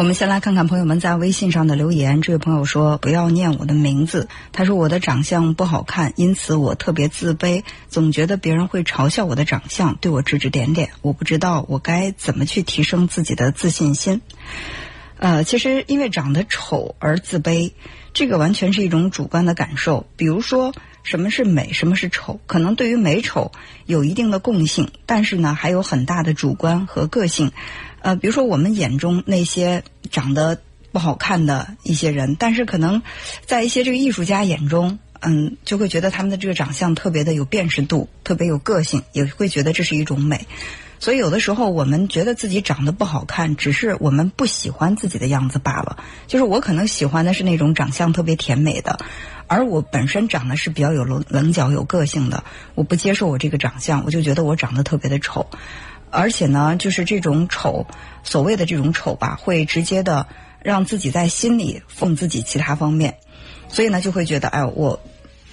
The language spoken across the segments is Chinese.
我们先来看看朋友们在微信上的留言。这位朋友说：“不要念我的名字。”他说：“我的长相不好看，因此我特别自卑，总觉得别人会嘲笑我的长相，对我指指点点。我不知道我该怎么去提升自己的自信心。”呃，其实因为长得丑而自卑，这个完全是一种主观的感受。比如说，什么是美，什么是丑，可能对于美丑有一定的共性，但是呢，还有很大的主观和个性。呃，比如说我们眼中那些长得不好看的一些人，但是可能在一些这个艺术家眼中，嗯，就会觉得他们的这个长相特别的有辨识度，特别有个性，也会觉得这是一种美。所以有的时候我们觉得自己长得不好看，只是我们不喜欢自己的样子罢了。就是我可能喜欢的是那种长相特别甜美的，而我本身长得是比较有棱棱角、有个性的，我不接受我这个长相，我就觉得我长得特别的丑。而且呢，就是这种丑，所谓的这种丑吧，会直接的让自己在心里奉自己其他方面，所以呢，就会觉得，哎，我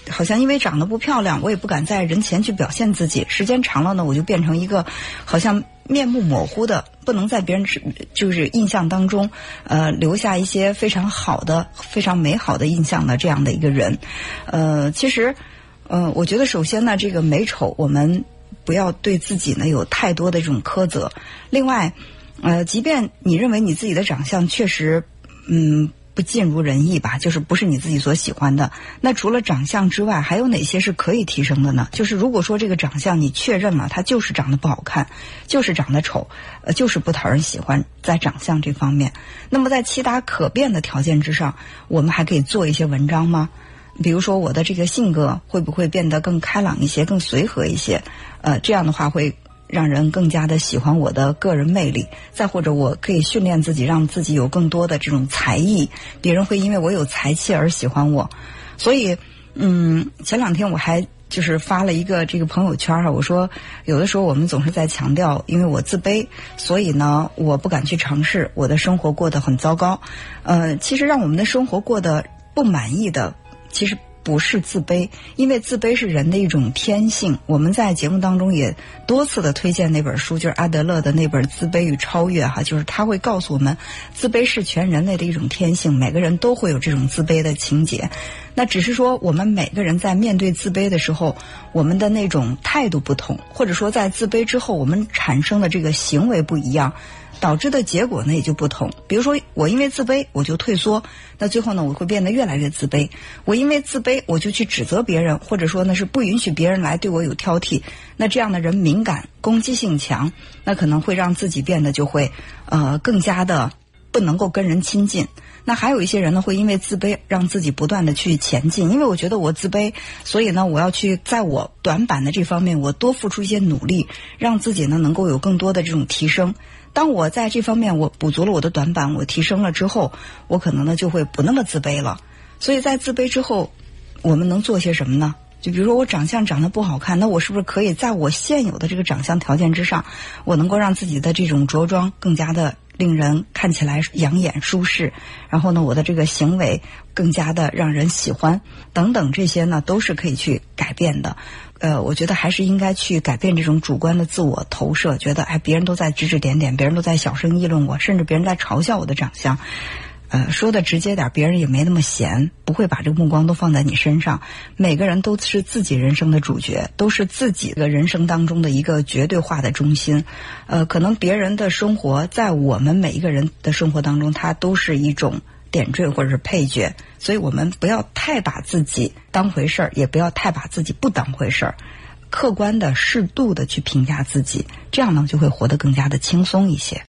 好像因为长得不漂亮，我也不敢在人前去表现自己。时间长了呢，我就变成一个好像面目模糊的，不能在别人就是印象当中，呃，留下一些非常好的、非常美好的印象的这样的一个人。呃，其实，呃，我觉得首先呢，这个美丑我们。不要对自己呢有太多的这种苛责。另外，呃，即便你认为你自己的长相确实，嗯，不尽如人意吧，就是不是你自己所喜欢的。那除了长相之外，还有哪些是可以提升的呢？就是如果说这个长相你确认了，他就是长得不好看，就是长得丑，呃，就是不讨人喜欢，在长相这方面，那么在其他可变的条件之上，我们还可以做一些文章吗？比如说我的这个性格会不会变得更开朗一些、更随和一些？呃，这样的话会让人更加的喜欢我的个人魅力。再或者，我可以训练自己，让自己有更多的这种才艺，别人会因为我有才气而喜欢我。所以，嗯，前两天我还就是发了一个这个朋友圈啊，我说有的时候我们总是在强调，因为我自卑，所以呢，我不敢去尝试，我的生活过得很糟糕。呃，其实让我们的生活过得不满意的。其实不是自卑，因为自卑是人的一种天性。我们在节目当中也多次的推荐那本书，就是阿德勒的那本《自卑与超越》哈，就是他会告诉我们，自卑是全人类的一种天性，每个人都会有这种自卑的情节。那只是说，我们每个人在面对自卑的时候，我们的那种态度不同，或者说在自卑之后，我们产生的这个行为不一样。导致的结果呢也就不同。比如说，我因为自卑，我就退缩，那最后呢，我会变得越来越自卑。我因为自卑，我就去指责别人，或者说呢是不允许别人来对我有挑剔。那这样的人敏感、攻击性强，那可能会让自己变得就会呃更加的不能够跟人亲近。那还有一些人呢，会因为自卑让自己不断的去前进。因为我觉得我自卑，所以呢，我要去在我短板的这方面，我多付出一些努力，让自己呢能够有更多的这种提升。当我在这方面我补足了我的短板，我提升了之后，我可能呢就会不那么自卑了。所以在自卑之后，我们能做些什么呢？就比如说我长相长得不好看，那我是不是可以在我现有的这个长相条件之上，我能够让自己的这种着装更加的令人看起来养眼舒适？然后呢，我的这个行为更加的让人喜欢，等等这些呢，都是可以去改变的。呃，我觉得还是应该去改变这种主观的自我投射，觉得哎，别人都在指指点点，别人都在小声议论我，甚至别人在嘲笑我的长相。呃，说的直接点，别人也没那么闲，不会把这个目光都放在你身上。每个人都是自己人生的主角，都是自己的人生当中的一个绝对化的中心。呃，可能别人的生活在我们每一个人的生活当中，它都是一种。点缀或者是配角，所以我们不要太把自己当回事儿，也不要太把自己不当回事儿，客观的、适度的去评价自己，这样呢就会活得更加的轻松一些。